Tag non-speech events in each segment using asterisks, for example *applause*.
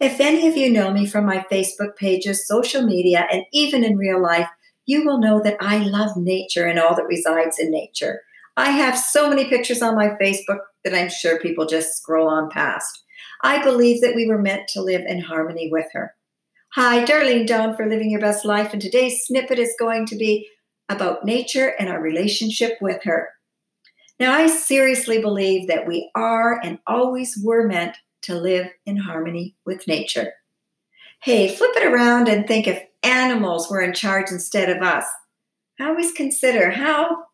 If any of you know me from my Facebook pages, social media, and even in real life, you will know that I love nature and all that resides in nature. I have so many pictures on my Facebook that I'm sure people just scroll on past. I believe that we were meant to live in harmony with her. Hi, Darlene Dawn for Living Your Best Life, and today's snippet is going to be about nature and our relationship with her. Now, I seriously believe that we are and always were meant to live in harmony with nature. Hey, flip it around and think if animals were in charge instead of us. I always consider how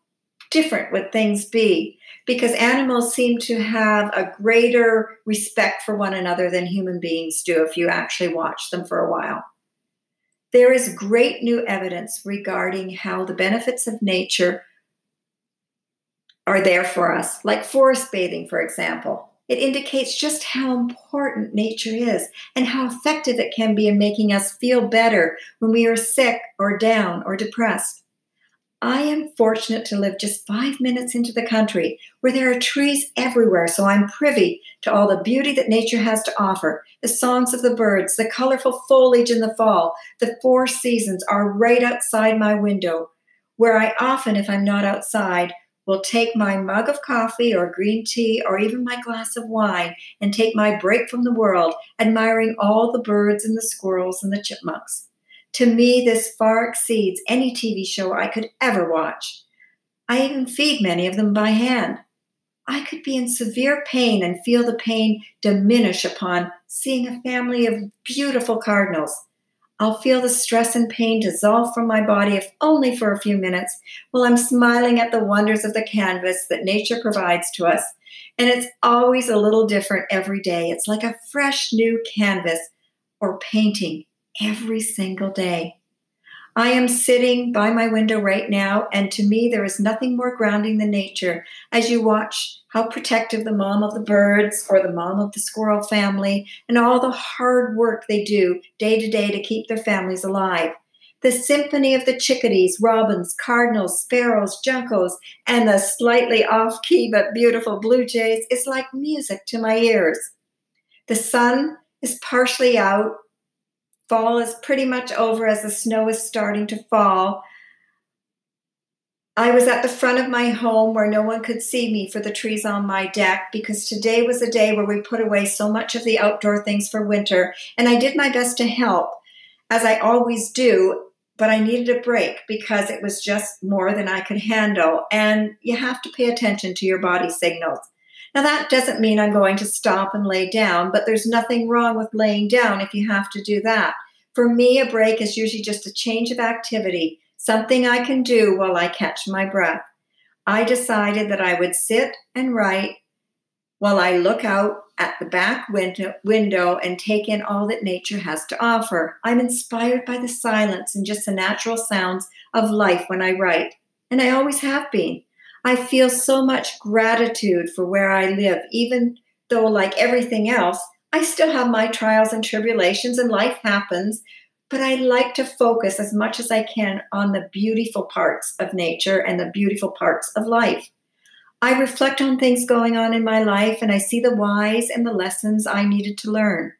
different would things be because animals seem to have a greater respect for one another than human beings do if you actually watch them for a while. There is great new evidence regarding how the benefits of nature are there for us, like forest bathing, for example. It indicates just how important nature is and how effective it can be in making us feel better when we are sick or down or depressed. I am fortunate to live just five minutes into the country where there are trees everywhere, so I'm privy to all the beauty that nature has to offer. The songs of the birds, the colorful foliage in the fall, the four seasons are right outside my window, where I often, if I'm not outside, will take my mug of coffee or green tea or even my glass of wine and take my break from the world, admiring all the birds and the squirrels and the chipmunks. To me, this far exceeds any TV show I could ever watch. I even feed many of them by hand. I could be in severe pain and feel the pain diminish upon seeing a family of beautiful cardinals. I'll feel the stress and pain dissolve from my body, if only for a few minutes, while I'm smiling at the wonders of the canvas that nature provides to us. And it's always a little different every day. It's like a fresh new canvas or painting every single day. I am sitting by my window right now, and to me, there is nothing more grounding than nature as you watch how protective the mom of the birds or the mom of the squirrel family and all the hard work they do day to day to keep their families alive. The symphony of the chickadees, robins, cardinals, sparrows, juncos, and the slightly off key but beautiful blue jays is like music to my ears. The sun is partially out Fall is pretty much over as the snow is starting to fall. I was at the front of my home where no one could see me for the trees on my deck because today was a day where we put away so much of the outdoor things for winter, and I did my best to help, as I always do. But I needed a break because it was just more than I could handle, and you have to pay attention to your body signals. Now, that doesn't mean I'm going to stop and lay down, but there's nothing wrong with laying down if you have to do that. For me, a break is usually just a change of activity, something I can do while I catch my breath. I decided that I would sit and write while I look out at the back window, window and take in all that nature has to offer. I'm inspired by the silence and just the natural sounds of life when I write, and I always have been. I feel so much gratitude for where I live, even though, like everything else, I still have my trials and tribulations, and life happens, but I like to focus as much as I can on the beautiful parts of nature and the beautiful parts of life. I reflect on things going on in my life and I see the whys and the lessons I needed to learn.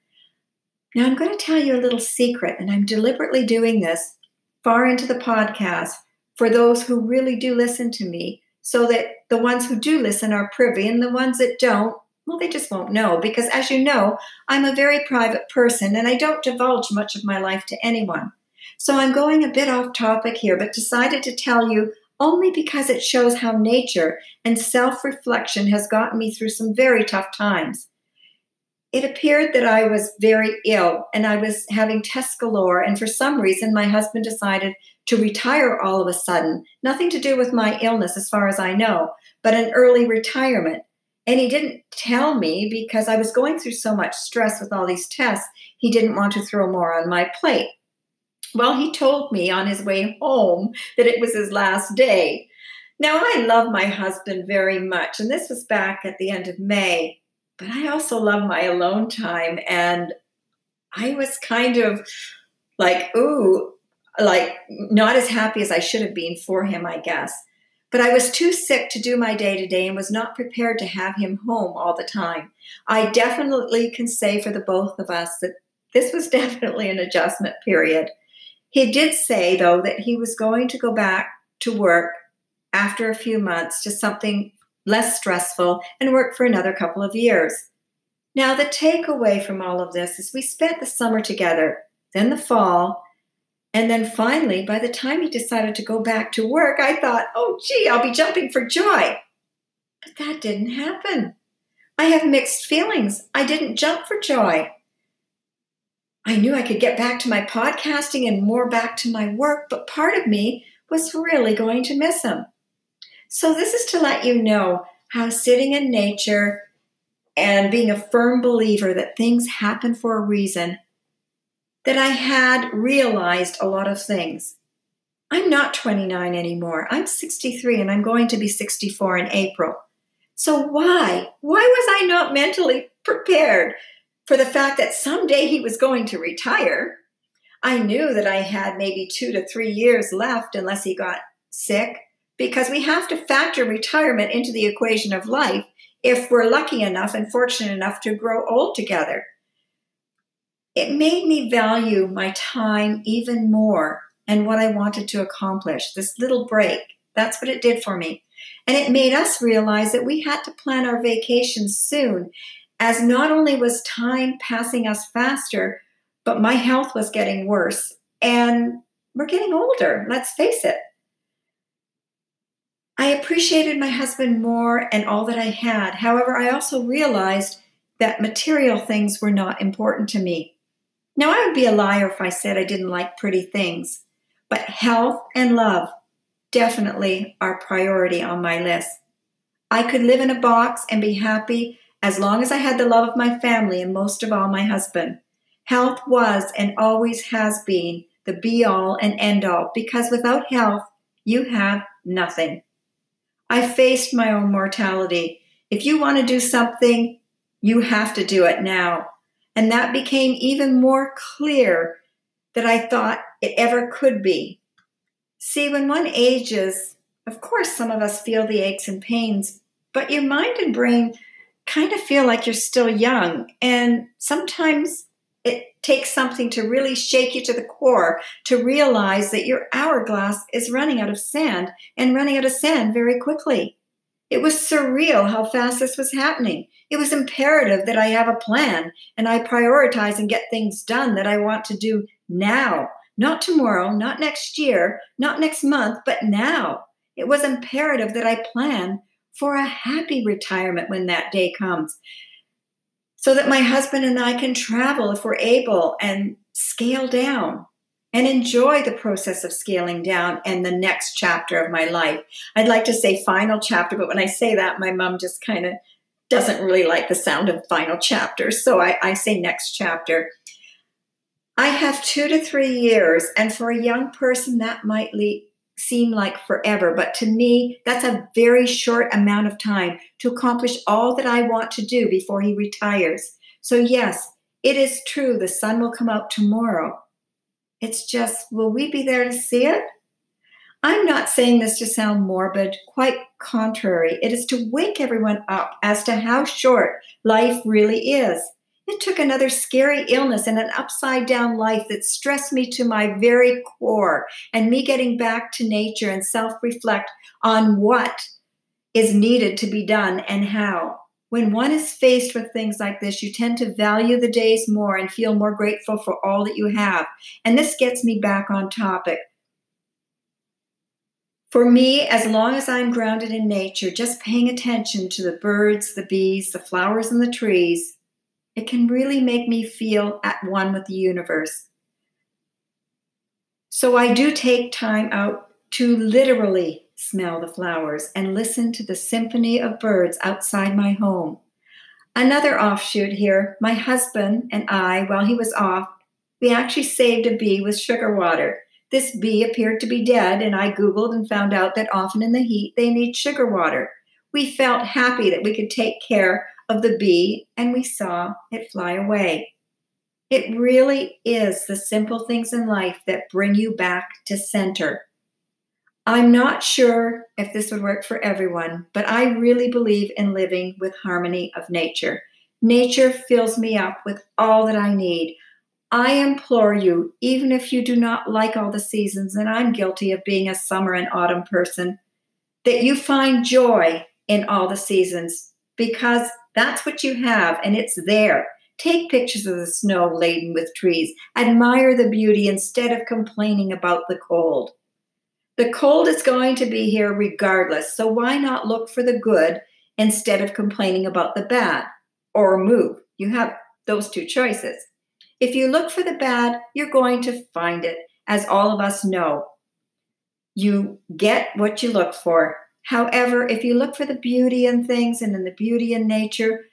Now, I'm going to tell you a little secret, and I'm deliberately doing this far into the podcast for those who really do listen to me so that the ones who do listen are privy and the ones that don't, well, they just won't know because, as you know, I'm a very private person and I don't divulge much of my life to anyone. So I'm going a bit off topic here, but decided to tell you only because it shows how nature and self reflection has gotten me through some very tough times. It appeared that I was very ill and I was having tests galore, and for some reason, my husband decided to retire all of a sudden. Nothing to do with my illness, as far as I know, but an early retirement. And he didn't tell me because I was going through so much stress with all these tests, he didn't want to throw more on my plate. Well, he told me on his way home that it was his last day. Now, I love my husband very much, and this was back at the end of May, but I also love my alone time. And I was kind of like, ooh, like not as happy as I should have been for him, I guess. But I was too sick to do my day to day and was not prepared to have him home all the time. I definitely can say for the both of us that this was *laughs* definitely an adjustment period. He did say, though, that he was going to go back to work after a few months to something less stressful and work for another couple of years. Now, the takeaway from all of this is we spent the summer together, then the fall, and then finally, by the time he decided to go back to work, I thought, oh, gee, I'll be jumping for joy. But that didn't happen. I have mixed feelings. I didn't jump for joy. I knew I could get back to my podcasting and more back to my work, but part of me was really going to miss him. So, this is to let you know how sitting in nature and being a firm believer that things happen for a reason, that I had realized a lot of things. I'm not 29 anymore. I'm 63 and I'm going to be 64 in April. So, why? Why was I not mentally prepared for the fact that someday he was going to retire? I knew that I had maybe two to three years left unless he got sick because we have to factor retirement into the equation of life if we're lucky enough and fortunate enough to grow old together. It made me value my time even more and what I wanted to accomplish. This little break, that's what it did for me. And it made us realize that we had to plan our vacation soon, as not only was time passing us faster, but my health was getting worse. And we're getting older, let's face it. I appreciated my husband more and all that I had. However, I also realized that material things were not important to me. Now, I would be a liar if I said I didn't like pretty things, but health and love definitely are priority on my list. I could live in a box and be happy as long as I had the love of my family and most of all my husband. Health was and always has been the be all and end all because without health, you have nothing. I faced my own mortality. If you want to do something, you have to do it now. And that became even more clear than I thought it ever could be. See, when one ages, of course, some of us feel the aches and pains, but your mind and brain kind of feel like you're still young. And sometimes it takes something to really shake you to the core to realize that your hourglass is running out of sand and running out of sand very quickly. It was surreal how fast this was happening. It was imperative that I have a plan and I prioritize and get things done that I want to do now, not tomorrow, not next year, not next month, but now. It was imperative that I plan for a happy retirement when that day comes so that my husband and I can travel if we're able and scale down and enjoy the process of scaling down and the next chapter of my life. I'd like to say final chapter, but when I say that, my mom just kind of doesn't really like the sound of final chapter. So I, I say next chapter. I have two to three years, and for a young person, that might lead, seem like forever, but to me, that's a very short amount of time to accomplish all that I want to do before he retires. So, yes, it is true the sun will come out tomorrow. It's just, will we be there to see it? I'm not saying this to sound morbid, quite contrary. It is to wake everyone up as to how short life really is. It took another scary illness and an upside down life that stressed me to my very core, and me getting back to nature and self reflect on what is needed to be done and how. When one is faced with things like this, you tend to value the days more and feel more grateful for all that you have. And this gets me back on topic. For me, as long as I'm grounded in nature, just paying attention to the birds, the bees, the flowers, and the trees, it can really make me feel at one with the universe. So I do take time out to literally smell the flowers and listen to the symphony of birds outside my home. Another offshoot here, my husband and I, while he was off, we actually saved a bee with sugar water. This bee appeared to be dead, and I Googled and found out that often in the heat they need sugar water. We felt happy that we could take care of the bee and we saw it fly away. It really is the simple things in life that bring you back to center. I'm not sure if this would work for everyone, but I really believe in living with harmony of nature. Nature fills me up with all that I need. I implore you, even if you do not like all the seasons, and I'm guilty of being a summer and autumn person, that you find joy in all the seasons because that's what you have and it's there. Take pictures of the snow laden with trees. Admire the beauty instead of complaining about the cold. The cold is going to be here regardless, so why not look for the good instead of complaining about the bad or move? You have those two choices. If you look for the bad, you're going to find it, as all of us know. You get what you look for. However, if you look for the beauty in things and in the beauty in nature,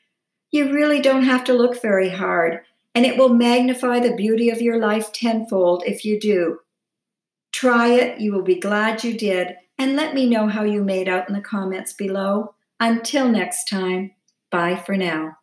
you really don't have to look very hard, and it will magnify the beauty of your life tenfold if you do. Try it, you will be glad you did, and let me know how you made out in the comments below. Until next time, bye for now.